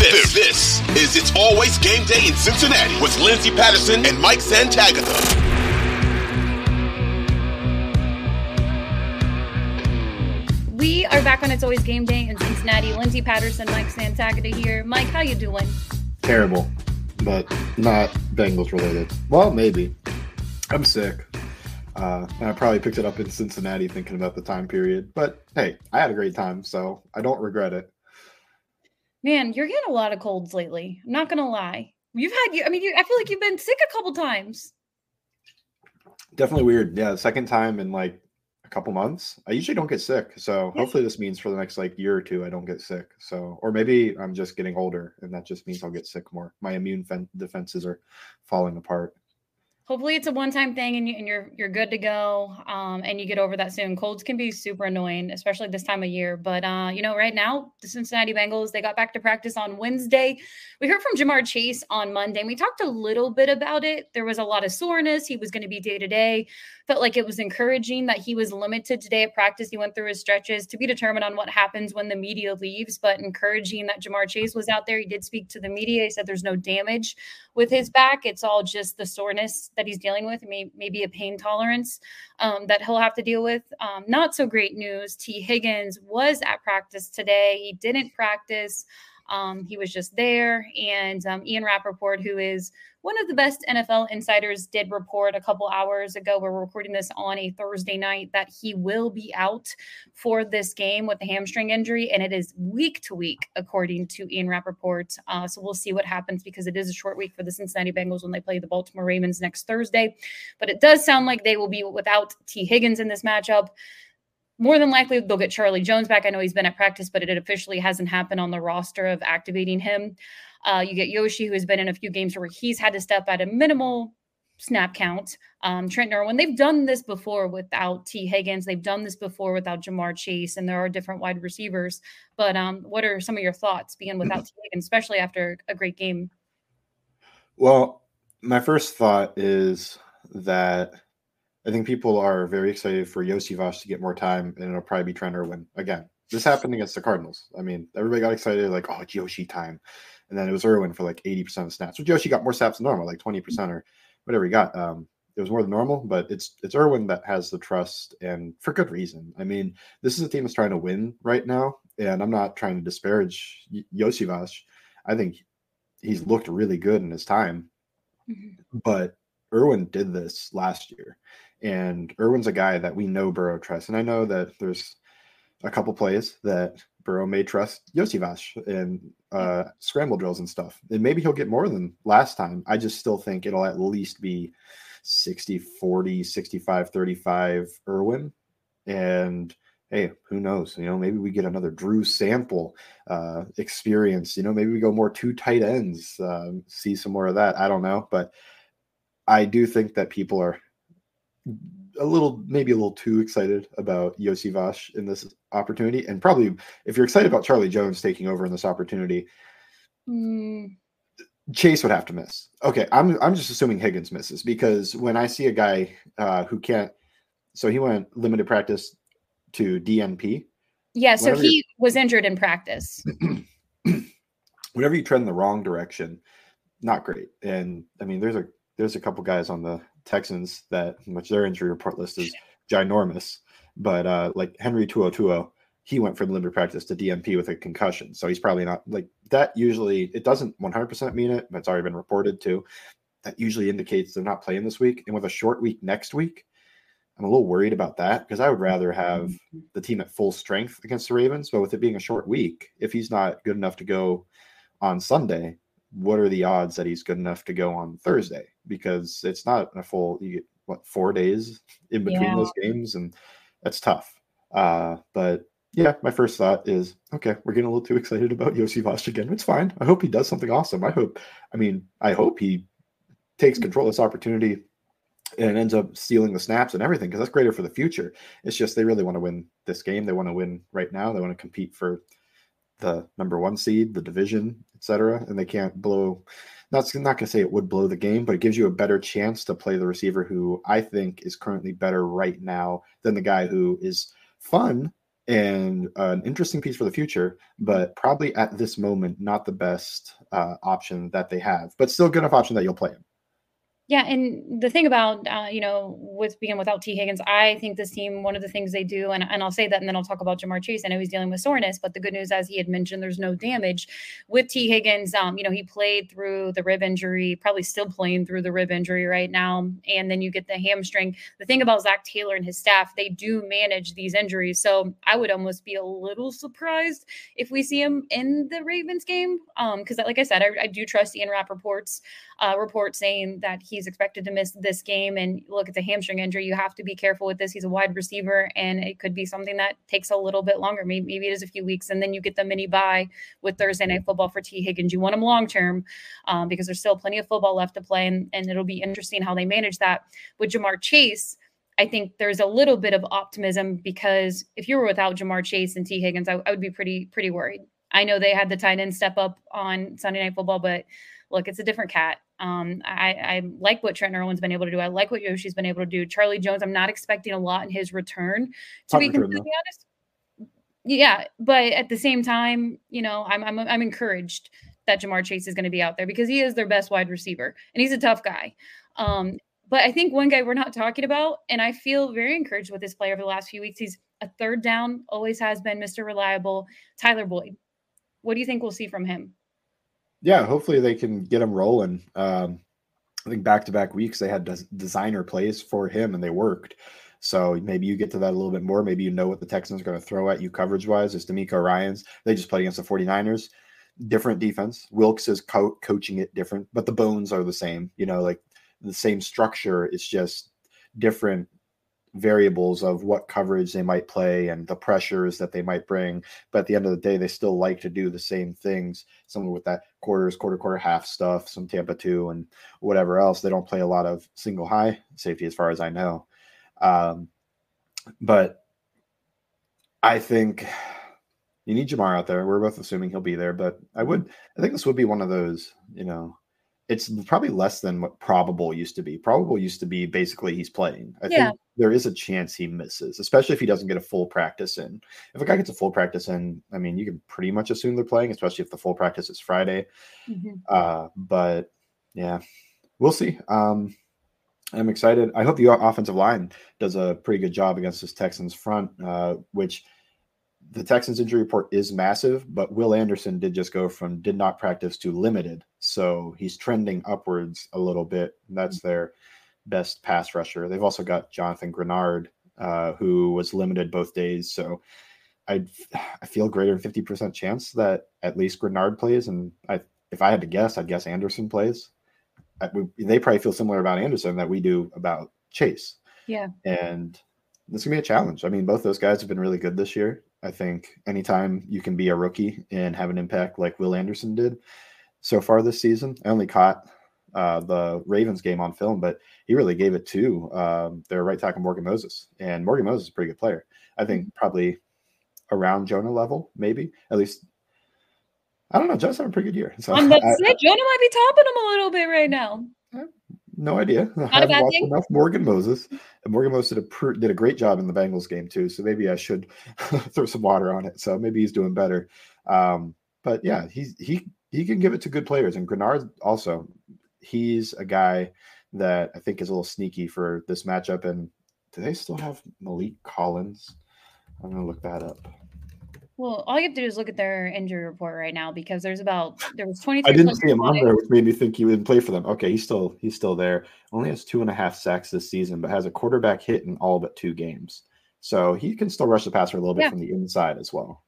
This, this is It's Always Game Day in Cincinnati with Lindsay Patterson and Mike Santagata. We are back on It's Always Game Day in Cincinnati. Lindsay Patterson, Mike Santagata here. Mike, how you doing? Terrible, but not Bengals related. Well, maybe. I'm sick. Uh, and I probably picked it up in Cincinnati thinking about the time period. But hey, I had a great time, so I don't regret it. Man, you're getting a lot of colds lately. I'm not gonna lie. You've had you. I mean, you, I feel like you've been sick a couple times. Definitely weird. Yeah, second time in like a couple months. I usually don't get sick, so Yeah. hopefully this means for the next like year or two I don't get sick. So, or maybe I'm just getting older, and that just means I'll get sick more. My immune fen- defenses are falling apart. Hopefully, it's a one-time thing, and, you, and you're you're good to go, um, and you get over that soon. Colds can be super annoying, especially this time of year. But uh, you know, right now, the Cincinnati Bengals they got back to practice on Wednesday. We heard from Ja'Marr Chase on Monday, and we talked a little bit about it. There was a lot of soreness. He was going to be day to day. Felt like it was encouraging that he was limited today at practice. He went through his stretches to be determined on what happens when the media leaves, but encouraging that Ja'Marr Chase was out there. He did speak to the media. He said there's no damage with his back. It's all just the soreness that he's dealing with, may, maybe a pain tolerance um, that he'll have to deal with. Um, not so great news. Tee Higgins was at practice today. He didn't practice. Um, he was just there. And um, Ian Rapoport, who is one of the best NFL insiders, did report a couple hours ago. We're recording this on a Thursday night that he will be out for this game with the hamstring injury. And it is week to week, according to Ian Rapoport. Uh, so we'll see what happens because it is a short week for the Cincinnati Bengals when they play the Baltimore Ravens next Thursday. But it does sound like they will be without Tee Higgins in this matchup more than likely they'll get Charlie Jones back. I know he's been at practice, but it officially hasn't happened on the roster of activating him. Uh, you get Yoshi, who has been in a few games where he's had to step at a minimal snap count. Um, Trent Irwin, they've done this before without Tee Higgins. They've done this before without Ja'Marr Chase, and there are different wide receivers. But um, what are some of your thoughts being without Tee Higgins, especially after a great game? Well, my first thought is that I think people are very excited for Iosivas to get more time, and it'll probably be Trent Irwin again. This happened against the Cardinals. I mean, everybody got excited, like, oh, it's Yoshi time. And then it was Irwin for like 80% of snaps. So Yoshi got more snaps than normal, like 20% or whatever he got. Um, it was more than normal, but it's it's Irwin that has the trust and for good reason. I mean, this is a team that's trying to win right now, and I'm not trying to disparage Y- Iosivas. I think he's looked really good in his time, Mhm. but Irwin did this last year. And Irwin's a guy that we know Burrow trusts. And I know that there's a couple plays that Burrow may trust Iosivas and uh, scramble drills and stuff. And maybe he'll get more than last time. I just still think it'll at least be 60 40, 65 35 Irwin. And hey, who knows? You know, maybe we get another Drew Sample uh, experience. You know, maybe we go more two tight ends, um, see some more of that. I don't know. But I do think that people are a little, maybe a little too excited about Iosivas in this opportunity. And probably if you're excited about Charlie Jones taking over in this opportunity, Mm, Chase would have to miss. Okay, I'm I'm just assuming Higgins misses because when I see a guy uh, who can't, so he went limited practice to DNP. yeah, so Whenever he was injured in practice. Whenever you trend in the wrong direction, not great. And I mean, there's a there's a couple guys on the Texans that which their injury report list is ginormous, but uh, like Henry To'oTo'o he went from limited practice to DNP with a concussion, so he's probably not like that. Usually, it doesn't 100% mean it, but it's already been reported too. That usually indicates they're not playing this week, and with a short week next week, I'm a little worried about that because I would rather have the team at full strength against the Ravens. But with it being a short week, if he's not good enough to go on Sunday, what are the odds that he's good enough to go on Thursday? Because it's not a full you get what four days in between Yeah. those games, and that's tough. Uh, but yeah, my first thought is okay, we're getting a little too excited about Iosivas again. It's fine. I hope he does something awesome. I hope, I mean, I hope he takes control of this opportunity and ends up stealing the snaps and everything because that's greater for the future. It's just they really want to win this game. They want to win right now. They want to compete for the number one seed, the division, etc. And they can't blow. Not not gonna say it would blow the game, but it gives you a better chance to play the receiver who I think is currently better right now than the guy who is fun and an interesting piece for the future, but probably at this moment not the best uh, option that they have, but still good enough option that you'll play him. Yeah, and the thing about uh, you know with being without Tee Higgins, I think this team one of the things they do, and, and I'll say that, and then I'll talk about Ja'Marr Chase. I know he's dealing with soreness, but the good news, as he had mentioned, there's no damage with Tee Higgins. Um, you know he played through the rib injury, probably still playing through the rib injury right now, and then you get the hamstring. The thing about Zac Taylor and his staff, they do manage these injuries, so I would almost be a little surprised if we see him in the Ravens game, because um, like I said, I, I do trust Ian Rapoport's uh, report saying that he's expected to miss this game. And look at the hamstring injury. You have to be careful with this. He's a wide receiver, and it could be something that takes a little bit longer. Maybe, maybe it is a few weeks, and then you get the mini bye with Thursday night football for Tee Higgins. You want him long term um, because there's still plenty of football left to play, and, and it'll be interesting how they manage that with Ja'Marr Chase. I think there's a little bit of optimism because if you were without Ja'Marr Chase and Tee Higgins, I, I would be pretty pretty worried. I know they had the tight end step up on Sunday Night Football, but look, it's a different cat. Um, I, I, like what Trent Irwin's been able to do. I like what Yoshi's been able to do. Charlie Jones, I'm not expecting a lot in his return, to be completely honest. Yeah, but at the same time, you know, I'm I'm I'm encouraged that Ja'Marr Chase is going to be out there because he is their best wide receiver and he's a tough guy. Um, but I think one guy we're not talking about, and I feel very encouraged with this player over the last few weeks. He's a third down, always has been Mr. Reliable, Tyler Boyd. What do you think we'll see from him? Yeah, hopefully they can get him rolling. Um, I think back to back weeks they had des- designer plays for him and they worked. So maybe you get to that a little bit more. Maybe you know what the Texans are going to throw at you coverage wise. It's DeMeco Ryans. They just played against the 49ers. Different defense. Wilks is co- coaching it different, but the bones are the same. You know, like the same structure. It's just different variables of what coverage they might play and the pressures that they might bring. But at the end of the day, they still like to do the same things. Some with that quarters, quarter, quarter, half stuff, some Tampa two, and whatever else. They don't play a lot of single high safety, as far as I know. Um, but I think you need Ja'Marr out there. We're both assuming he'll be there, but I would, I think this would be one of those, you know, it's probably less than what probable used to be. Probable used to be basically he's playing. I yeah. think there is a chance he misses, especially if he doesn't get a full practice in. If a guy gets a full practice in, I mean, you can pretty much assume they're playing, especially if the full practice is Friday. Mm-hmm. Uh, but yeah, we'll see. Um, I'm excited. I hope the offensive line does a pretty good job against this Texans front, uh, which – the Texans injury report is massive, but Will Anderson did just go from did not practice to limited. So he's trending upwards a little bit. That's mm-hmm. their best pass rusher. They've also got Jonathan Greenard, uh, who was limited both days. So I I feel greater than 50% chance that at least Greenard plays. And I if I had to guess, I'd guess Anderson plays. I, we, they probably feel similar about Anderson that we do about Chase. Yeah. And this can be a challenge. I mean, both those guys have been really good this year. I think anytime you can be a rookie and have an impact like Will Anderson did so far this season, I only caught uh, the Ravens game on film, but he really gave it to um, their right tackle Morgan Moses, and Morgan Moses is a pretty good player. I think mm-hmm. probably around Jonah level, maybe at least. I don't know. Jonah's having a pretty good year. So I'm about to say Jonah might be topping him a little bit right now. No idea. Not I haven't watched thing. enough Morgan Moses. And Morgan Moses did a, pr- did a great job in the Bengals game too. So maybe I should throw some water on it. So maybe he's doing better. Um, but yeah, he's he he can give it to good players. And Greenard also, he's a guy that I think is a little sneaky for this matchup. And do they still have Maliek Collins? I'm gonna look that up. Well, all you have to do is look at their injury report right now because there's about there was 20. I didn't see him on there, which made me think he would play for them. Okay, he's still he's still there. Only has two and a half sacks this season, but has a quarterback hit in all but two games. So he can still rush the passer a little bit yeah. from the inside as well.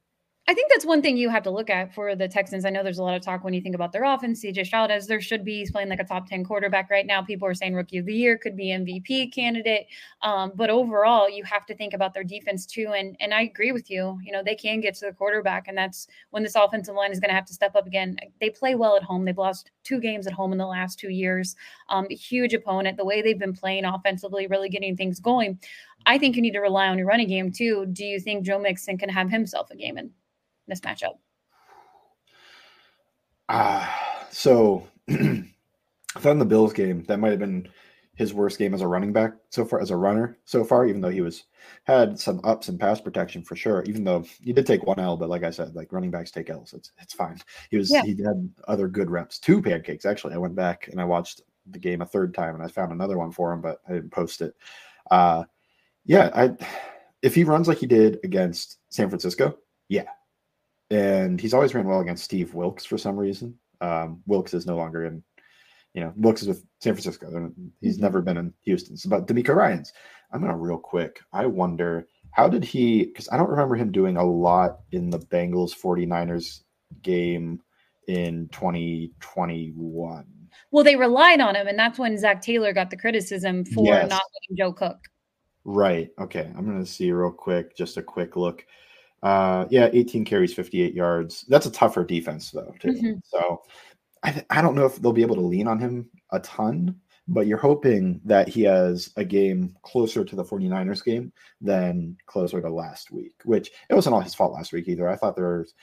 I think that's one thing you have to look at for the Texans. I know there's a lot of talk when you think about their offense. CJ Stroud, as there should be, he's playing like a top 10 quarterback right now. People are saying rookie of the year could be MVP candidate. Um, but overall, you have to think about their defense too. And and I agree with you. You know, they can get to the quarterback, and that's when this offensive line is going to have to step up again. They play well at home. They've lost two games at home in the last two years. Um, huge opponent. The way they've been playing offensively, really getting things going. I think you need to rely on your running game too. Do you think Joe Mixon can have himself a game in? This matchup? Ah, uh, so I thought in the Bills game that might have been his worst game as a running back so far, as a runner so far, even though he was had some ups in pass protection for sure. Even though he did take one L, but like I said, like running backs take L's. It's it's fine. He was yeah. he had other good reps. Two pancakes actually. I went back and I watched the game a third time and I found another one for him, but I didn't post it. Uh yeah, I if he runs like he did against San Francisco, yeah. And he's always ran well against Steve Wilks for some reason. Um, Wilks is no longer in you know, Wilks is with San Francisco. He's mm-hmm. never been in Houston. So, but DeMeco Ryans, I'm gonna real quick. I wonder how did he? Because I don't remember him doing a lot in the Bengals 49ers game in 2021. Well, they relied on him, and that's when Zac Taylor got the criticism for yes. not letting Joe Cook. Right. Okay. I'm gonna see real quick, just a quick look. Uh, yeah, 18 carries, 58 yards. That's a tougher defense though, too. Mm-hmm. So I, I don't know if they'll be able to lean on him a ton, but you're hoping that he has a game closer to the 49ers game than closer to last week, which it wasn't all his fault last week either. I thought there was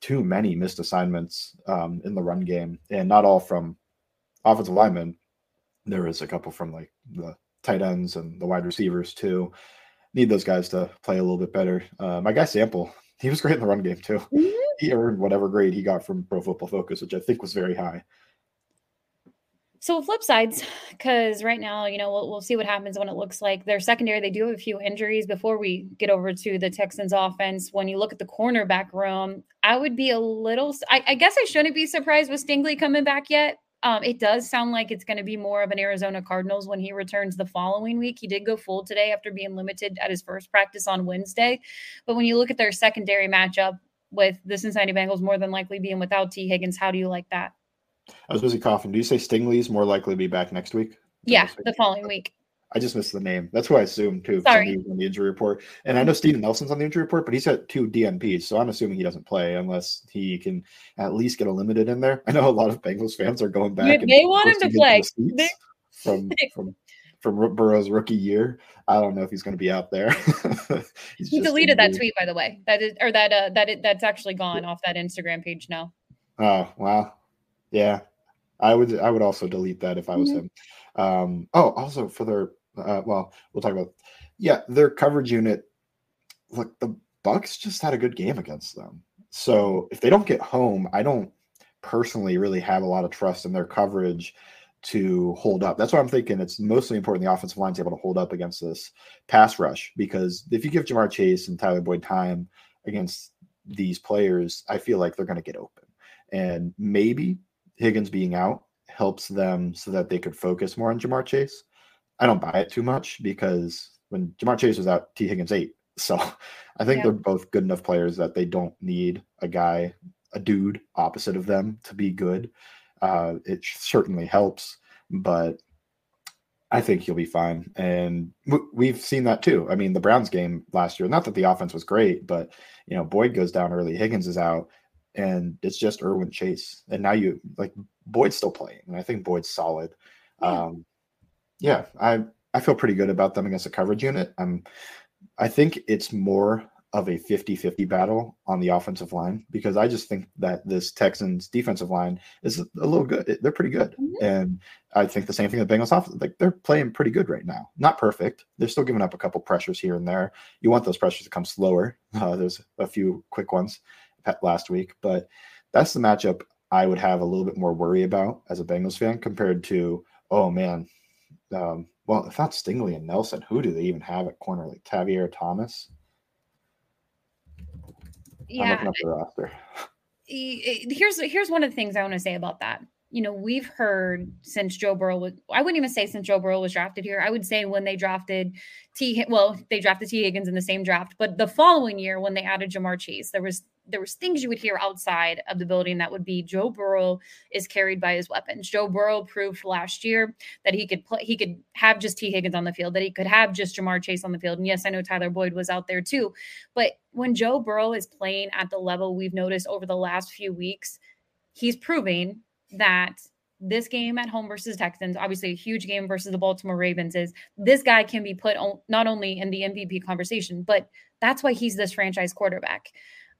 too many missed assignments um, in the run game, and not all from offensive linemen. There was a couple from like the tight ends and the wide receivers too. Need those guys to play a little bit better. Uh, my guy Sample, he was great in the run game too. Mm-hmm he earned whatever grade he got from Pro Football Focus, which I think was very high. So flip sides, because right now, you know, we'll, we'll see what happens when it looks like their secondary. They do have a few injuries. Before we get over to the Texans offense, when you look at the cornerback room, I would be a little. I, I guess I shouldn't be surprised with Stingley coming back yet. Um, it does sound like it's going to be more of an Arizona Cardinals when he returns the following week. He did go full today after being limited at his first practice on Wednesday. But when you look at their secondary matchup, with the Cincinnati Bengals more than likely being without Tee Higgins. How do you like that? I was busy coughing. Do you say Stingley's more likely to be back next week? Yeah, the following week. I just missed the name. That's who I assumed too. Sorry. on the injury report. And I know Steven Nelson's on the injury report, but he's got two DNPs. So I'm assuming he doesn't play unless he can at least get a limited in there. I know a lot of Bengals fans are going back. they want him to play. From, from from Burrow's rookie year. I don't know if he's going to be out there. he deleted that tweet, by the way. That is, or that uh, that it, that's actually gone off that Instagram page now. Oh wow, yeah. I would I would also delete that if I was mm-hmm. him. Um, oh, also for their uh, well, we'll talk about yeah their coverage unit. Look, the Bucks just had a good game against them. So if they don't get home, I don't personally really have a lot of trust in their coverage to hold up. That's why I'm thinking it's mostly important the offensive line's able to hold up against this pass rush because if you give Ja'Marr Chase and Tyler Boyd time against these players, I feel like they're going to get open. And maybe Higgins being out helps them so that they could focus more on Ja'Marr Chase. I don't buy it too much because when Ja'Marr Chase was out, Tee Higgins ate. So I think yeah. they're both good enough players that they don't need a guy, a dude opposite of them to be good. Uh, it certainly helps, but I think he'll be fine. And we've seen that too. I mean, the Browns game last year, not that the offense was great, but you know, Boyd goes down early, Higgins is out, and it's just Irwin Chase. And now you like Boyd's still playing, and I think Boyd's solid. Yeah. Um, yeah, I I feel pretty good about them against the coverage unit. I'm I think it's more of a 50-50 battle on the offensive line because I just think that this Texans defensive line is a little good. They're pretty good. Mm-hmm. And I think the same thing the Bengals off like they're playing pretty good right now. Not perfect. They're still giving up a couple pressures here and there. You want those pressures to come slower. Uh, there's a few quick ones last week, but that's the matchup I would have a little bit more worry about as a Bengals fan compared to, oh man, um, well, if not Stingley and Nelson, who do they even have at corner? Like Tavierre Thomas? yeah. I'm looking up the roster. Here's here's one of the things I want to say about that. You know, we've heard since Joe Burrow was, I wouldn't even say since Joe Burrow was drafted here. I would say when they drafted T, well, they drafted Tee Higgins in the same draft, but the following year when they added Ja'Marr Chase, there was there was things you would hear outside of the building that would be Joe Burrow is carried by his weapons. Joe Burrow proved last year that he could play, he could have just Tee Higgins on the field, that he could have just Ja'Marr Chase on the field. And yes, I know Tyler Boyd was out there too, but when Joe Burrow is playing at the level we've noticed over the last few weeks, he's proving that this game at home versus Texans, obviously a huge game versus the Baltimore Ravens, is this guy can be put on, not only in the MVP conversation, but that's why he's this franchise quarterback.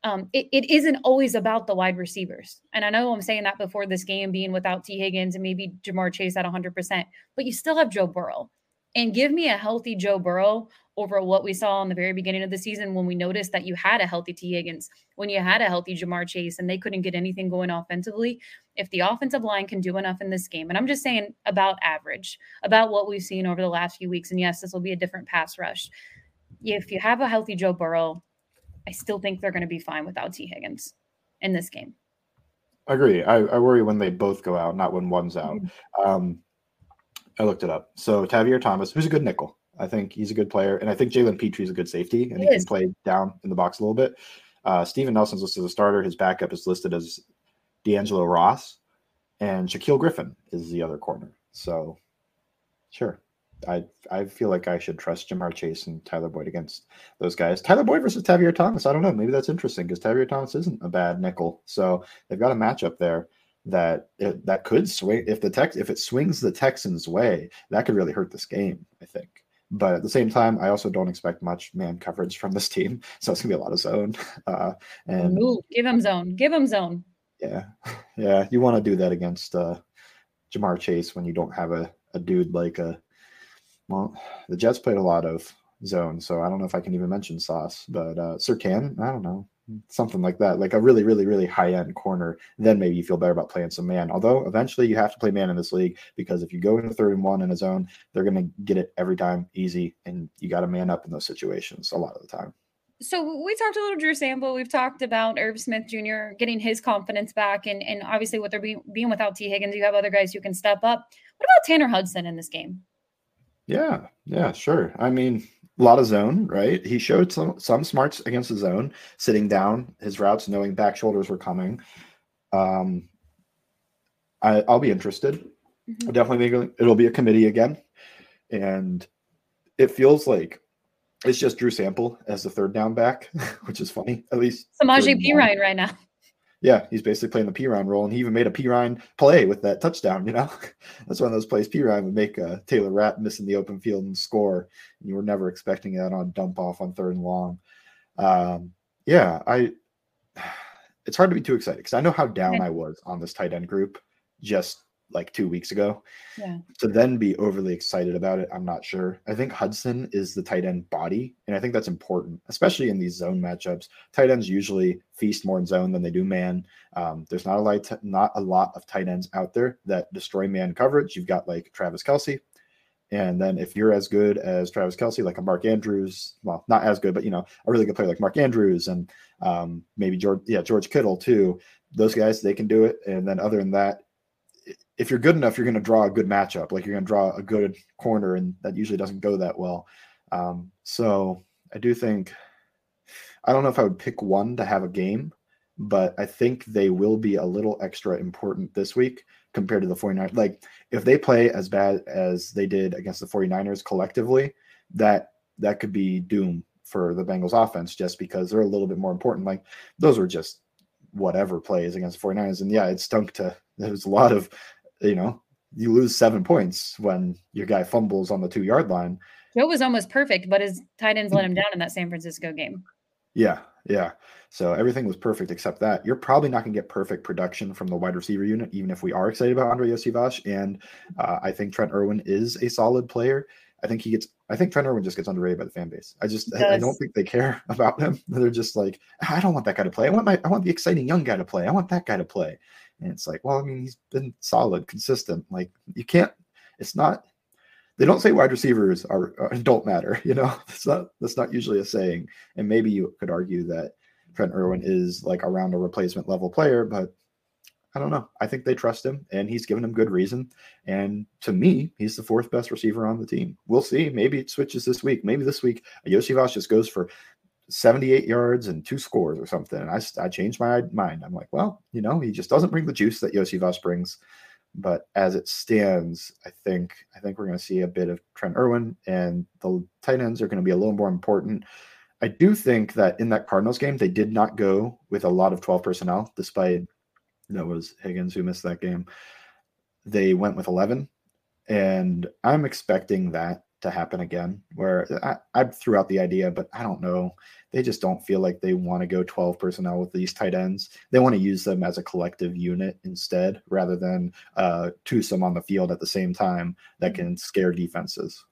Um, it, it isn't always about the wide receivers. And I know I'm saying that before this game being without Tee Higgins and maybe Ja'Marr Chase at 100%, but you still have Joe Burrow. And give me a healthy Joe Burrow over what we saw in the very beginning of the season when we noticed that you had a healthy Tee Higgins, when you had a healthy Jamar Chase, and they couldn't get anything going offensively. If the offensive line can do enough in this game, and I'm just saying about average, about what we've seen over the last few weeks, and yes, this will be a different pass rush. If you have a healthy Joe Burrow, I still think they're going to be fine without Tee Higgins in this game. I agree. I, I, worry when they both go out, not when one's out. Mm-hmm. Um, I looked it up. So Tavierre Thomas, who's a good nickel. I think he's a good player, and I think Jalen Pitre is a good safety, and he, he can play down in the box a little bit. Uh, Steven Nelson's listed as a starter. His backup is listed as D'Angelo Ross, and Shaquille Griffin is the other corner. So, sure. I I feel like I should trust Ja'Marr Chase and Tyler Boyd against those guys. Tyler Boyd versus Tavierre Thomas. I don't know. Maybe that's interesting because Tavierre Thomas isn't a bad nickel. So they've got a matchup there that it, that could swing if the tex if it swings the Texans' way, that could really hurt this game. I think. But at the same time, I also don't expect much man coverage from this team, so it's gonna be a lot of zone. Uh, and Ooh, give him zone. Give him zone. Yeah, yeah. You want to do that against uh, Ja'Marr Chase when you don't have a, a dude like a well, the Jets played a lot of zone, so I don't know if I can even mention Sauce, but uh, Surtain, I don't know, something like that, like a really, really, really high end corner. Then maybe you feel better about playing some man. Although eventually you have to play man in this league because if you go into third and one in a zone, they're going to get it every time easy, and you got to man up in those situations a lot of the time. So we talked a little Drew Sample. We've talked about Irv Smith Jr. getting his confidence back, and and obviously with there being, being without Tee Higgins, you have other guys who can step up. What about Tanner Hudson in this game? Yeah, yeah, sure. I mean, a lot of zone, right? He showed some some smarts against the zone, sitting down his routes, knowing back shoulders were coming. Um, I, will be interested. Mm-hmm. definitely it'll be a committee again, and it feels like it's just Drew Sample as the third down back, which is funny. At least Samaje Perine right now yeah, he's basically playing the Perine role, and he even made a Perine play with that touchdown. You know, that's one of those plays Perine would make uh, Taylor Rapp miss in the open field and score. And You were never expecting that on dump off on third and long. Um, yeah, I. It's hard to be too excited because I know how down I was on this tight end group just like two weeks ago. Yeah. To then be overly excited about it, I'm not sure. I think Hudson is the tight end body, and I think that's important, especially in these zone matchups. Tight ends usually feast more in zone than they do man. Um, there's not a lot, not a lot of tight ends out there that destroy man coverage. You've got like Travis Kelce, and then if you're as good as Travis Kelce, like a Mark Andrews, well, not as good, but you know, a really good player like Mark Andrews and um, maybe George, yeah, George Kittle too. Those guys, they can do it. And then other than that, if you're good enough, you're going to draw a good matchup. Like you're going to draw a good corner, and that usually doesn't go that well. Um, so I do think I don't know if I would pick one to have a game, but I think they will be a little extra important this week compared to the 49ers. Like if they play as bad as they did against the 49ers collectively, that that could be doom for the Bengals offense just because they're a little bit more important. Like those were just whatever plays against the 49ers. And yeah, it stunk to there's a lot of you know, you lose seven points when your guy fumbles on the two yard line. Joe was almost perfect, but his tight ends let him down in that San Francisco game. Yeah, yeah. So everything was perfect except that. You're probably not going to get perfect production from the wide receiver unit, even if we are excited about Andre Iosivas. And uh, I think Trent Irwin is a solid player. I think he gets. I think Trent Irwin just gets underrated by the fan base. I just. I, I, don't think they care about him. They're just like, ah, I don't want that guy to play. I want my. I want the exciting young guy to play. I want that guy to play. And it's like, well, I mean, he's been solid, consistent. Like you can't. It's not. They don't say wide receivers are, uh, are don't matter. You know, that's not that's not usually a saying. And maybe you could argue that Trent Irwin is like around a replacement level player, but I don't know. I think they trust him, and he's given them good reason. And to me, he's the fourth best receiver on the team. We'll see. Maybe it switches this week. Maybe this week, Iosivas just goes for 78 yards and two scores or something. And I, I changed my mind. I'm like, well, you know, he just doesn't bring the juice that Iosivas brings. But as it stands, I think I think we're going to see a bit of Trent Irwin, and the tight ends are going to be a little more important. I do think that in that Cardinals game, they did not go with a lot of 12 personnel, despite that was Higgins who missed that game. They went with 11, and I'm expecting that to happen again. Where I, I threw out the idea, but I don't know. They just don't feel like they want to go 12 personnel with these tight ends. They want to use them as a collective unit instead, rather than uh, twosome on the field at the same time that mm-hmm. can scare defenses.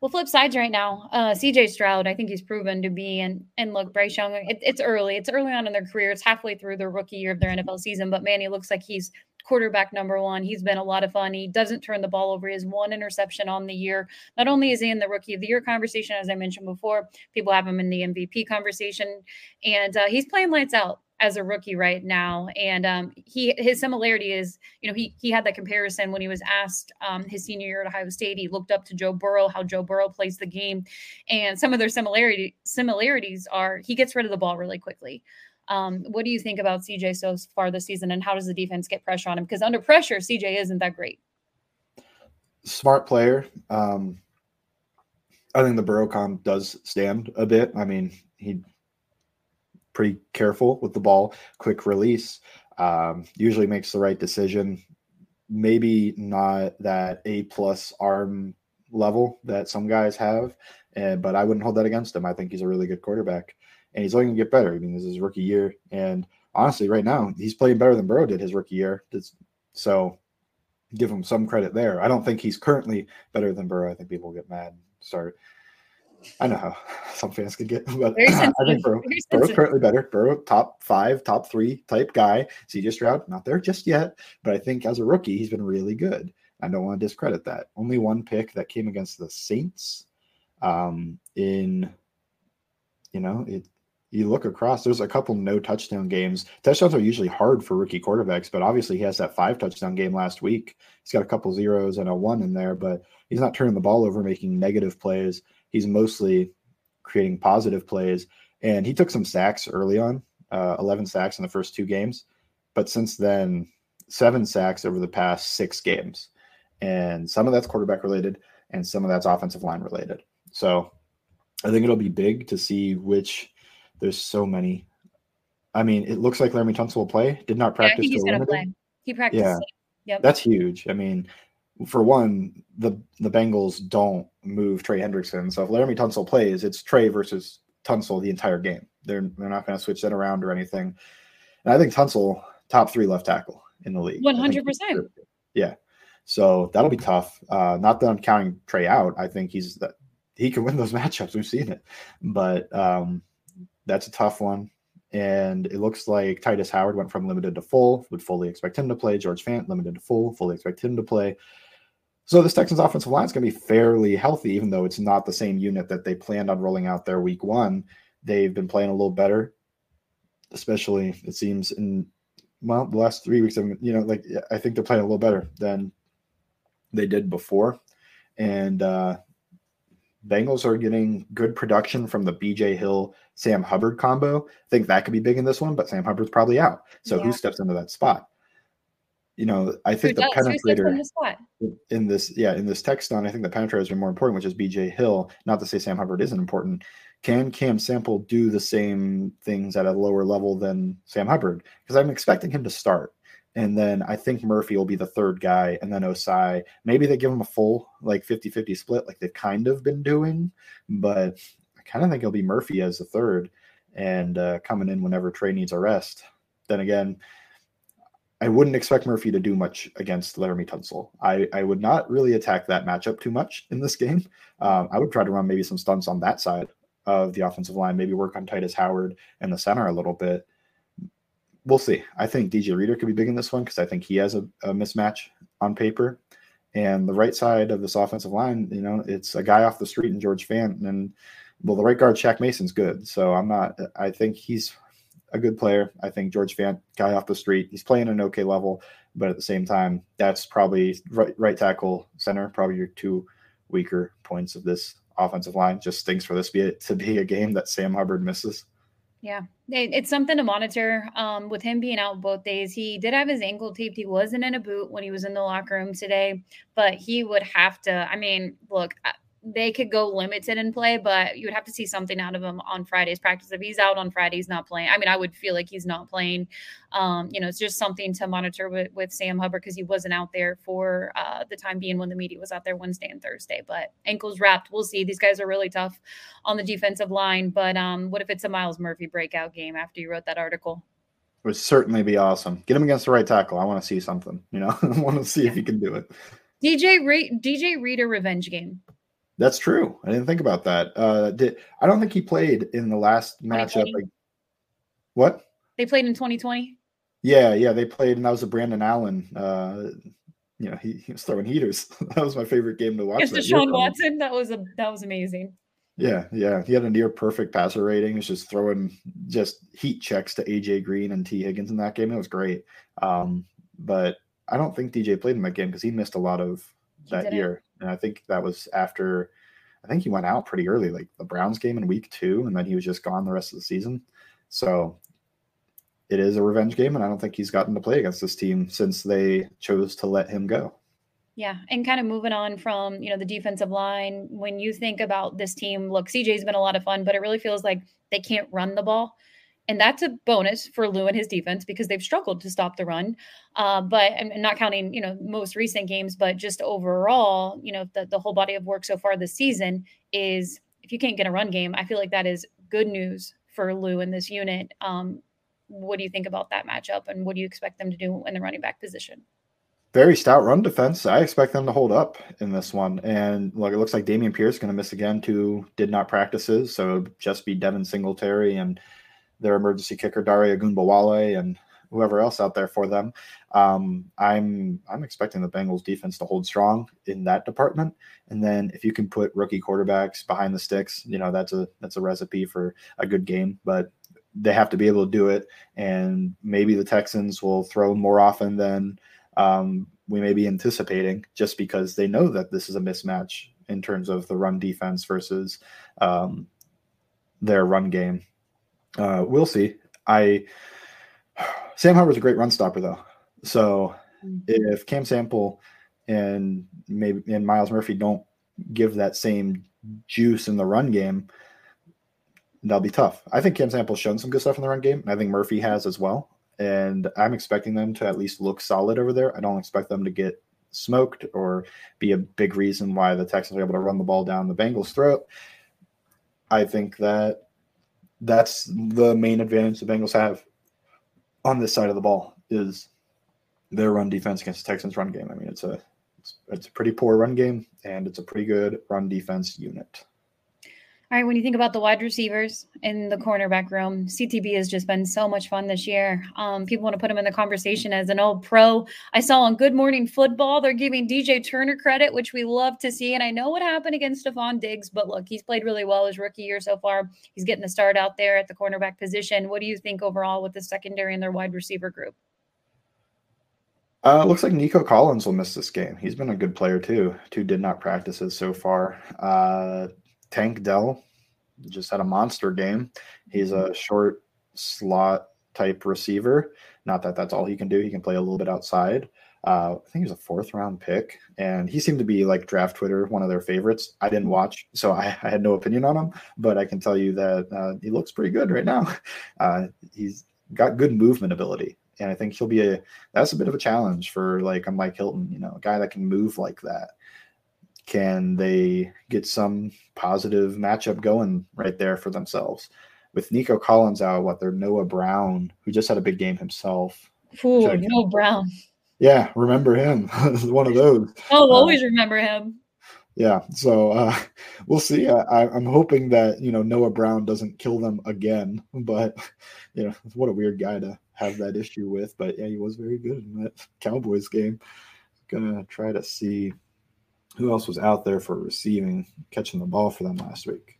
Well, flip sides right now. Uh, CJ Stroud, I think he's proven to be, and and look, Bryce Young. It, it's early. It's early on in their career. It's halfway through their rookie year of their NFL season. But man, he looks like he's quarterback number one. He's been a lot of fun. He doesn't turn the ball over. He has one interception on the year. Not only is he in the rookie of the year conversation, as I mentioned before, people have him in the MVP conversation, and uh, he's playing lights out as a rookie right now. And um, he his similarity is, you know, he he had that comparison when he was asked um, his senior year at Ohio State. He looked up to Joe Burrow, how Joe Burrow plays the game, and some of their similarity similarities are he gets rid of the ball really quickly. Um, what do you think about CJ so far this season, and how does the defense get pressure on him? Because under pressure, CJ isn't that great. Smart player. Um, I think the Burrow comp does stand a bit. I mean, he pretty careful with the ball, quick release, um, usually makes the right decision. Maybe not that A plus arm level that some guys have, and, but I wouldn't hold that against him. I think he's a really good quarterback, and he's only going to get better. I mean, this is his rookie year, and honestly, right now he's playing better than Burrow did his rookie year. So give him some credit there. I don't think he's currently better than Burrow. I think people get mad. Start I know how some fans can get, but I think Burrow, Burrow's currently better. Burrow, top five, top three type guy. CJ Stroud, not there just yet, but I think as a rookie, he's been really good. I don't want to discredit that. Only one pick that came against the Saints. Um, in, you know, it. You look across. There's a couple no touchdown games. Touchdowns are usually hard for rookie quarterbacks, but obviously he has that five touchdown game last week. He's got a couple zeros and a one in there, but he's not turning the ball over, making negative plays he's mostly creating positive plays. And he took some sacks early on, uh, 11 sacks in the first two games. But since then, seven sacks over the past six games. And some of that's quarterback related and some of that's offensive line related. So I think it'll be big to see which there's so many. I mean, it looks like Laremy Tunsil will play. Did not practice. Yeah, he's going to play. He practiced. Yeah. Yep. That's huge. I mean, for one, the the Bengals don't move Trey Hendrickson. So if Laremy Tunsil plays, it's Trey versus Tunsil the entire game. They're they're not going to switch that around or anything. And I think Tunsil top three left tackle in the league. One hundred percent. Yeah. So that'll be tough. Uh, not that I'm counting Trey out. I think he's that he can win those matchups. We've seen it, but um, that's a tough one. And it looks like Tytus Howard went from limited to full. Would fully expect him to play. George Fant limited to full. Fully expect him to play. So this Texans offensive line is going to be fairly healthy, even though it's not the same unit that they planned on rolling out their week one. They've been playing a little better, especially it seems in well the last three weeks. Of, you know, like I think they're playing a little better than they did before, and uh, Bengals are getting good production from the BJ Hill Sam Hubbard combo. I think that could be big in this one, but Sam Hubbard's probably out. So yeah. who steps into that spot? You know, I think Who the does? penetrator in this, yeah, in this text on, I think the penetrator is more important, which is BJ Hill. Not to say Sam Hubbard isn't important. Can Cam Sample do the same things at a lower level than Sam Hubbard? Because I'm expecting him to start. And then I think Murphy will be the third guy, and then Ossai. Maybe they give him a full like 50 50 split, like they've kind of been doing, but I kind of think it'll be Murphy as the third and uh, coming in whenever Trey needs a rest. Then again, I wouldn't expect Murphy to do much against Laremy Tunsil. I, I would not really attack that matchup too much in this game. Um, I would try to run maybe some stunts on that side of the offensive line, maybe work on Tytus Howard and the center a little bit. We'll see. I think DJ Reader could be big in this one because I think he has a, a mismatch on paper. And the right side of this offensive line, you know, it's a guy off the street in George Fant. And well, the right guard, Shaq Mason's good. So I'm not, I think he's a good player. I think George Fant, guy off the street, he's playing an okay level, but at the same time, that's probably right, right tackle, center, probably your two weaker points of this offensive line. Just things for this be to be a game that Sam Hubbard misses. Yeah, it's something to monitor. Um, with him being out both days, he did have his ankle taped. He wasn't in a boot when he was in the locker room today, but he would have to. I mean, look, they could go limited in play, but you would have to see something out of him on Friday's practice. If he's out on Friday, he's not playing. I mean, I would feel like he's not playing. Um, you know, it's just something to monitor with, with Sam Hubbard because he wasn't out there for uh, the time being when the media was out there Wednesday and Thursday. But ankles wrapped. We'll see. These guys are really tough on the defensive line. But um, what if it's a Myles Murphy breakout game after you wrote that article? It would certainly be awesome. Get him against the right tackle. I want to see something. You know, I want to see if he can do it. DJ Reed, DJ Reader revenge game. That's true. I didn't think about that. Uh, did I don't think he played in the last matchup. Like, what? They played in 2020. Yeah, yeah, they played, and that was a Brandon Allen. Uh, you know, he, he was throwing heaters. that was my favorite game to watch. Yes, Deshaun Watson. That was a that was amazing. Yeah, yeah, he had a near perfect passer rating. He's just throwing just heat checks to AJ Green and Tee Higgins in that game. It was great. Um, but I don't think DJ played in that game because he missed a lot of that year. And I think that was after I think he went out pretty early, like the Browns game in week two, and then he was just gone the rest of the season. So it is a revenge game, and I don't think he's gotten to play against this team since they chose to let him go. Yeah, and kind of moving on from you know the defensive line, when you think about this team, look, CJ's been a lot of fun, but it really feels like they can't run the ball and that's a bonus for Lou and his defense because they've struggled to stop the run. Uh, but and, not counting, you know, most recent games, but just overall, you know, the, the whole body of work so far this season is if you can't get a run game, I feel like that is good news for Lou and this unit. Um, what do you think about that matchup, and what do you expect them to do in the running back position? Very stout run defense. I expect them to hold up in this one. And look, it looks like Dameon Pierce going to miss again. Two did not practices, so just be Devin Singletary and their emergency kicker Dare Ogunbowale and whoever else out there for them. Um, I'm I'm expecting the Bengals defense to hold strong in that department. And then if you can put rookie quarterbacks behind the sticks, you know that's a that's a recipe for a good game. But they have to be able to do it. And maybe the Texans will throw more often than um, we may be anticipating, just because they know that this is a mismatch in terms of the run defense versus um, their run game. Uh, we'll see. I Sam Hubbard's a great run stopper though. So mm-hmm. if Cam Sample and maybe and Myles Murphy don't give that same juice in the run game, that'll be tough. I think Cam Sample's shown some good stuff in the run game. I think Murphy has as well. And I'm expecting them to at least look solid over there. I don't expect them to get smoked or be a big reason why the Texans are able to run the ball down the Bengals' throat. I think that that's the main advantage the Bengals have on this side of the ball is their run defense against the Texans run game. I mean, it's a it's, it's a pretty poor run game and it's a pretty good run defense unit. All right, when you think about the wide receivers in the cornerback room, CTB has just been so much fun this year. Um, people want to put him in the conversation as an All-Pro. I saw on Good Morning Football, they're giving DJ Turner credit, which we love to see. And I know what happened against Stefon Diggs, but look, he's played really well his rookie year so far. He's getting the start out there at the cornerback position. What do you think overall with the secondary and their wide receiver group? Uh, looks like Nico Collins will miss this game. He's been a good player too. Two did not practices so far. Uh, Tank Dell just had a monster game. He's a short slot type receiver. Not that that's all he can do. He can play a little bit outside. Uh, I think he's a fourth round pick, and he seemed to be like draft Twitter, one of their favorites. I didn't watch, so I, I had no opinion on him, but I can tell you that uh, he looks pretty good right now. Uh, he's got good movement ability, and I think he'll be a that's a bit of a challenge for like a Mike Hilton, you know, a guy that can move like that. Can they get some positive matchup going right there for themselves? With Nico Collins out, what they're Noah Brown, who just had a big game himself. Ooh, Noah Brown. Yeah, remember him. One of those. Oh, always remember him. Yeah, so uh, we'll see. I, I'm hoping that you know Noah Brown doesn't kill them again, but you know what a weird guy to have that issue with. But yeah, he was very good in that Cowboys game. Gonna try to see who else was out there for receiving, catching the ball for them last week?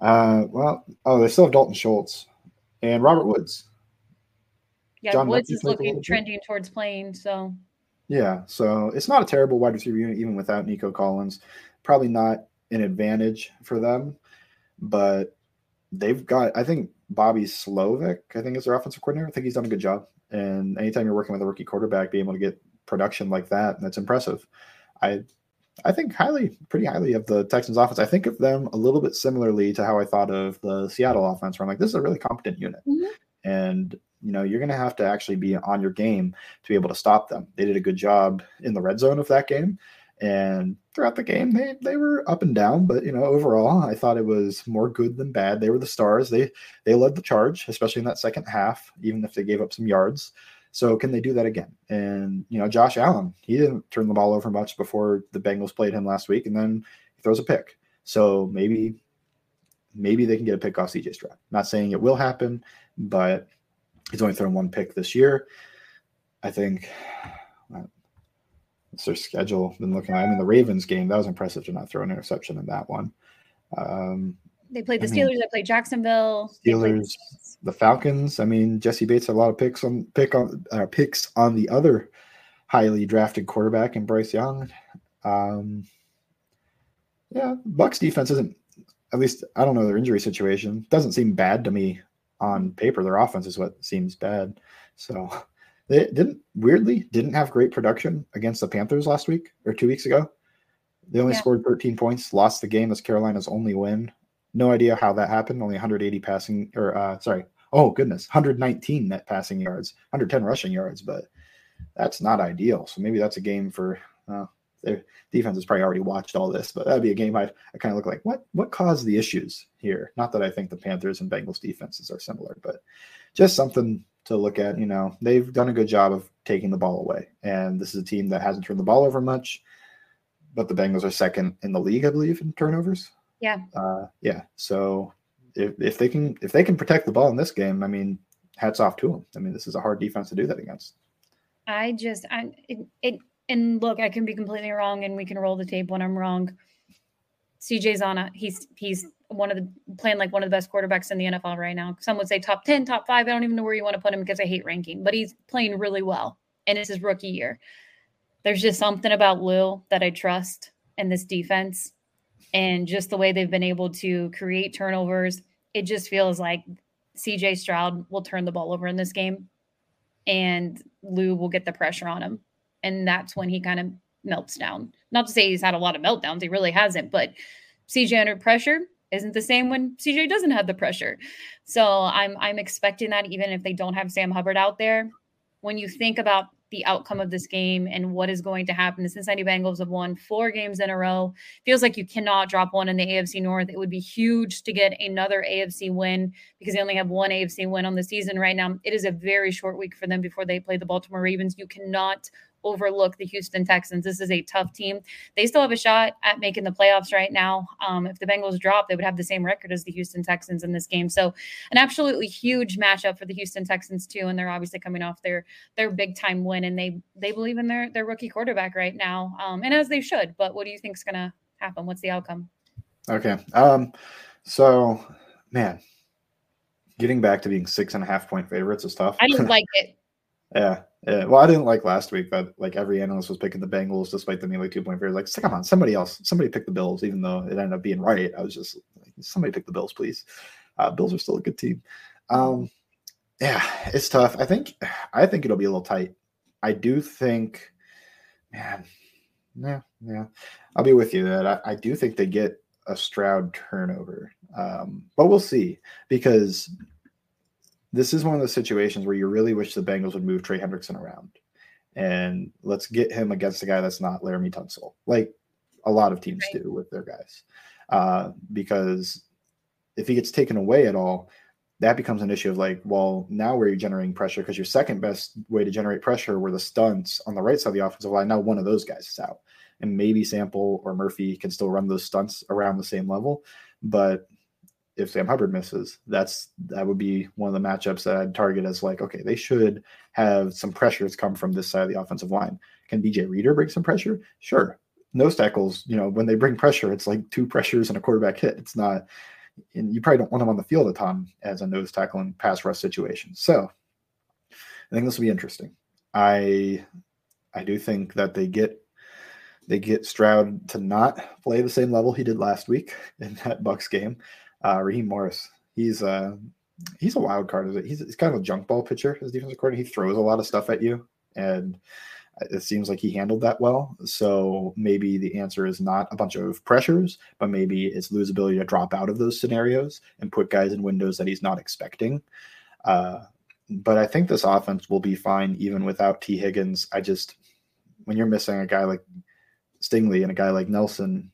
Uh, well, oh, they still have Dalton Schultz and Robert Woods. Yeah, John Woods is looking trending towards playing. So yeah, so it's not a terrible wide receiver unit even without Nico Collins. Probably not an advantage for them, but they've got. I think Bobby Slowik, I think is their offensive coordinator. I think he's done a good job. And anytime you're working with a rookie quarterback, being able to get production like that, that's impressive. I I think highly, pretty highly of the Texans offense. I think of them a little bit similarly to how I thought of the Seattle offense, where I'm like, this is a really competent unit. Mm-hmm. And, you know, you're going to have to actually be on your game to be able to stop them. They did a good job in the red zone of that game. And throughout the game, they, they were up and down, but you know, overall, I thought it was more good than bad. They were the stars. They they led the charge, especially in that second half, even if they gave up some yards. So can they do that again? And you know, Josh Allen, he didn't turn the ball over much before the Bengals played him last week, and then he throws a pick. So maybe maybe they can get a pick off CJ Stroud. Not saying it will happen, but he's only thrown one pick this year. I think it's their schedule. Been looking I mean, the Ravens game that was impressive to not throw an interception in that one. Um, they played the Steelers. Mean, they played Jacksonville. Steelers, the, the, Falcons. I mean, Jessie Bates had a lot of picks on pick on uh, picks on the other highly drafted quarterback and Bryce Young. Um, yeah, Bucs defense isn't. At least I don't know their injury situation. Doesn't seem bad to me on paper. Their offense is what seems bad. So they didn't weirdly didn't have great production against the Panthers last week or two weeks ago. They only yeah. scored 13 points, lost the game as Carolina's only win. No idea how that happened. Only 180 passing, or uh, sorry, oh goodness, 119 net passing yards, 110 rushing yards, but that's not ideal. So maybe that's a game for uh, their defense has probably already watched all this, but that'd be a game I, I kind of look like what what caused the issues here. Not that I think the Panthers and Bengals defenses are similar, but just something to look at. You know, they've done a good job of taking the ball away, and this is a team that hasn't turned the ball over much. But the Bengals are second in the league, I believe, in turnovers. Yeah. Uh, yeah. So if, if they can if they can protect the ball in this game, I mean, hats off to them. I mean, this is a hard defense to do that against. I just I it, it and look, I can be completely wrong, and we can roll the tape when I'm wrong. CJ's on a he's he's one of the playing like one of the best quarterbacks in the NFL right now. Some would say top 10, top five. I don't even know where you want to put him because I hate ranking, but he's playing really well. And it's his rookie year. There's just something about Lou that I trust in this defense and just the way they've been able to create turnovers, it just feels like CJ Stroud will turn the ball over in this game and Lou will get the pressure on him. And that's when he kind of melts down. Not to say he's had a lot of meltdowns, he really hasn't, but CJ under pressure isn't the same when CJ doesn't have the pressure. So I'm I'm expecting that even if they don't have Sam Hubbard out there. When you think about the outcome of this game and what is going to happen. The Cincinnati Bengals have won four games in a row. Feels like you cannot drop one in the AFC North. It would be huge to get another AFC win because they only have one AFC win on the season right now. It is a very short week for them before they play the Baltimore Ravens. You cannot overlook the Houston Texans. This is a tough team. They still have a shot at making the playoffs right now. Um, if the Bengals drop, they would have the same record as the Houston Texans in this game. So, an absolutely huge matchup for the Houston Texans too. And they're obviously coming off their their big time win, and they they believe in their their rookie quarterback right now, um, and as they should. But what do you think is going to happen? What's the outcome? Okay. Um. So, man, getting back to being six and a half point favorites is tough. I didn't like it. Yeah. Yeah, well, I didn't like last week that like every analyst was picking the Bengals despite them being like two point favorites. Like, come on, somebody else, somebody pick the Bills, even though it ended up being right. I was just like, somebody pick the Bills, please. Uh, Bills are still a good team. Um, yeah, it's tough. I think, I think it'll be a little tight. I do think, man, yeah, yeah, I'll be with you that I, I do think they get a Stroud turnover, um, but we'll see because this is one of those situations where you really wish the Bengals would move Trey Hendrickson around. And let's get him against a guy that's not Laremy Tunsil, like a lot of teams right. do with their guys. Uh, because if he gets taken away at all, that becomes an issue of like, well, now where you're generating pressure because your second best way to generate pressure were the stunts on the right side of the offensive line. Now one of those guys is out, and maybe Sample or Murphy can still run those stunts around the same level, but if Sam Hubbard misses, that's that would be one of the matchups that I'd target as like, okay, they should have some pressures come from this side of the offensive line. Can DJ Reader bring some pressure? Sure. Nose tackles, you know, when they bring pressure, it's like two pressures and a quarterback hit. It's not, and you probably don't want them on the field a ton as a nose tackle in pass rush situation. So I think this will be interesting. I I do think that they get they get Stroud to not play the same level he did last week in that Bucs game. Uh, Raheem Morris, he's uh he's a wild card. He's, he's kind of a junk ball pitcher as defensive coordinator. He throws a lot of stuff at you, and It seems like he handled that well. So maybe the answer is not a bunch of pressures, but maybe it's Lou's ability to drop out of those scenarios and put guys in windows that he's not expecting. Uh, but I think this offense will be fine even without Tee Higgins. I just, when you're missing a guy like Stingley and a guy like Nelson,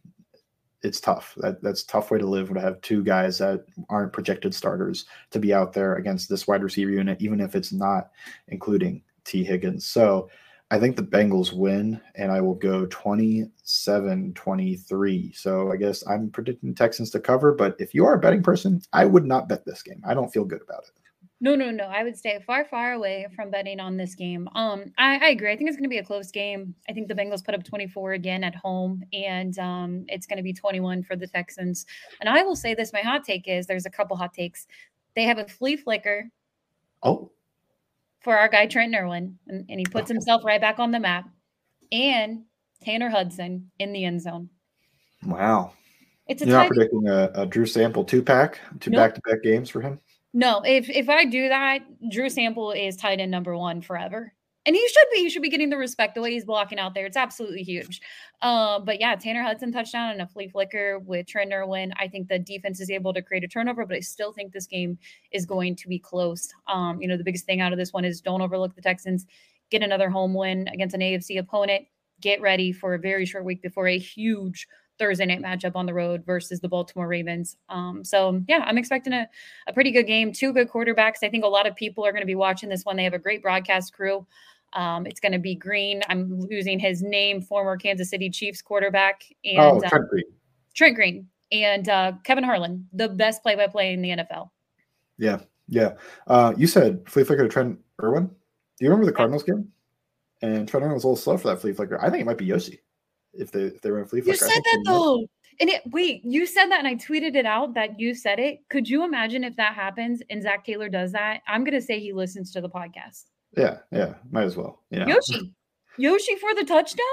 it's tough. That, that's tough way to live to have two guys that aren't projected starters to be out there against this wide receiver unit, even if it's not including Tee Higgins. So I think the Bengals win, and I will go 27 23. So I guess I'm predicting Texans to cover. But if you are a betting person, I would not bet this game. I don't feel good about it. No, no, no. I would stay far, far away from betting on this game. Um, I, I agree. I think it's going to be a close game. I think the Bengals put up 24 again at home, and um, it's going to be 21 for the Texans. And I will say this: my hot take is there's a couple hot takes. They have a flea flicker. Oh. For our guy Trent Irwin, and, and he puts himself right back on the map, and Tanner Hudson in the end zone. Wow. It's a You're not predicting a, a Drew Sample two pack, two back to back games for him. No, if if I do that, Drew Sample is tight end number one forever. And he should be. He should be getting the respect the way he's blocking out there. It's absolutely huge. Uh, but yeah, Tanner Hudson touchdown and a flea flicker with Trent Irwin. I think the defense is able to create a turnover, but I still think this game is going to be close. Um, you know, the biggest thing out of this one is don't overlook the Texans. Get another home win against an AFC opponent. Get ready for a very short week before a huge Thursday night matchup on the road versus the Baltimore Ravens. Um, so yeah, I'm expecting a, a pretty good game. Two good quarterbacks. I think a lot of people are going to be watching this one. They have a great broadcast crew. Um, it's going to be Green. I'm losing his name, former Kansas City Chiefs quarterback, and oh, Trent uh, Green. Trent Green and uh, Kevin Harlan, the best play-by-play in the NFL. Yeah, yeah. Uh, you said flea flicker to Trent Irwin. Do you remember the Cardinals game? And Trent Irwin was a little slow for that flea flicker. I think it might be Yoshi if they if they were in flea flicker. You said that though. And it wait, you said that and I tweeted it out that you said it. Could you imagine if that happens and Zac Taylor does that? I'm gonna say he listens to the podcast. Yeah, yeah, might as well. Yeah. Yoshi. Yoshi for the touchdown?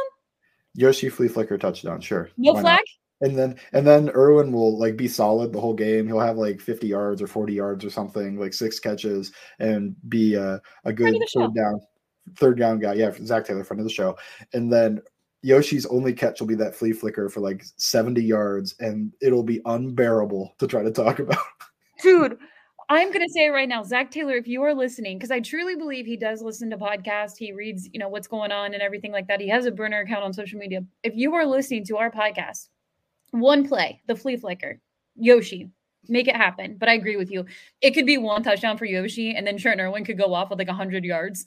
Yoshi flea flicker touchdown, sure. No Why flag? Not? And then and then Irwin will like be solid the whole game. He'll have like 50 yards or 40 yards or something, like six catches, and be a, a good third down, third down guy. Yeah, Zac Taylor, friend of the show. And then Yoshi's only catch will be that flea flicker for like 70 yards, and it'll be unbearable to try to talk about. Dude, I'm gonna say it right now, Zac Taylor, if you are listening, because I truly believe he does listen to podcasts, he reads, you know, what's going on and everything like that. He has a burner account on social media. If you are listening to our podcast, one play, the flea flicker, Yoshi, make it happen. But I agree with you. It could be one touchdown for Yoshi, and then Trent Irwin could go off with like hundred yards,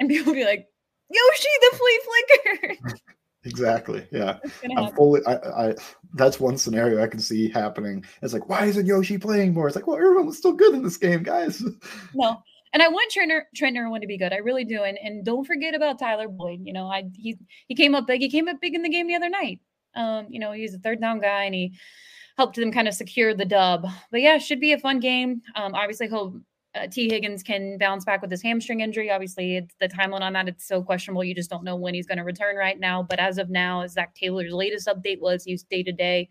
and people be like, Yoshi, the flea flicker. Exactly. Yeah. I'm fully. I, I. That's one scenario I can see happening. It's like, why isn't Yoshi playing more? It's like, well, everyone was still good in this game, guys. No, and I want Trent Trent Irwin to be good. I really do. And and don't forget about Tyler Boyd. You know, I he he came up big. He came up big in the game the other night. Um, you know, he's a third down guy, and he helped them kind of secure the dub. But yeah, should be a fun game. Um, obviously he'll uh, Tee Higgins can bounce back with his hamstring injury. Obviously, it's the timeline on that. It's so questionable. You just don't know when he's going to return right now. But as of now, as Zac Taylor's latest update was, he's day to day.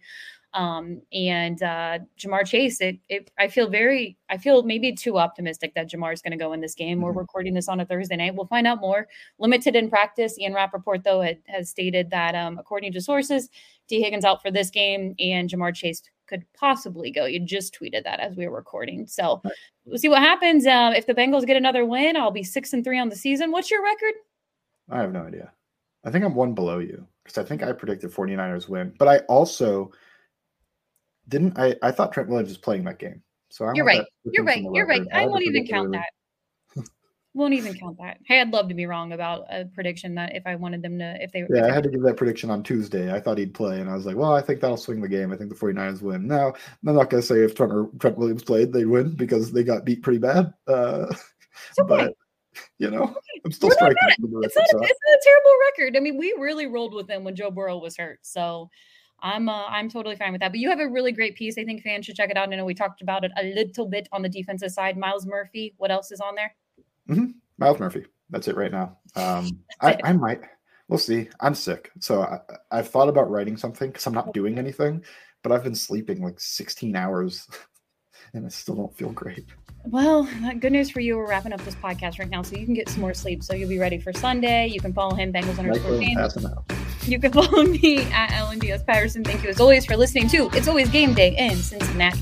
Um, and uh, Ja'Marr Chase, it, it, I feel very, I feel maybe too optimistic that Ja'Marr is going to go in this game. Mm-hmm. We're recording this on a Thursday night. We'll find out more. Limited in practice. Ian Rapoport, though, had, has stated that, um, according to sources, Tee Higgins out for this game and Ja'Marr Chase could possibly go. You just tweeted that as we were recording. So we'll see what happens. Uh, if the Bengals get another win, I'll be six and three on the season. What's your record? I have no idea. I think I'm one below you because I think I predicted 49ers win, but I also didn't. I, I thought Trent Williams was playing that game. So I'm you're right. You're right. You're right. I, I won't even count that. Won't even count that. Hey, I'd love to be wrong about a prediction that if I wanted them to, if they. Yeah, I had to give that prediction on Tuesday. I thought he'd play, and I was like, well, I think that'll swing the game. I think the 49ers win. Now, I'm not going to say if Trent, Trent Williams played, they'd win because they got beat pretty bad. Uh, okay. But, you know, I'm still We're striking. It's not, a, it's not a terrible record. I mean, we really rolled with them when Joe Burrow was hurt. So, I'm uh, I'm totally fine with that. But you have a really great piece. I think fans should check it out. I know we talked about it a little bit on the defensive side. Myles Murphy. What else is on there? Mm-hmm. Myles Murphy. That's it right now. Um, I, I might. We'll see. I'm sick, so I, I've thought about writing something because I'm not doing anything, but I've been sleeping like 16 hours, and I still don't feel great. Well, good news for you. We're wrapping up this podcast right now, so you can get some more sleep. So you'll be ready for Sunday. You can follow him, Bengals underscore You can follow me at LNDS Patterson. Thank you as always for listening to It's Always Game Day in Cincinnati.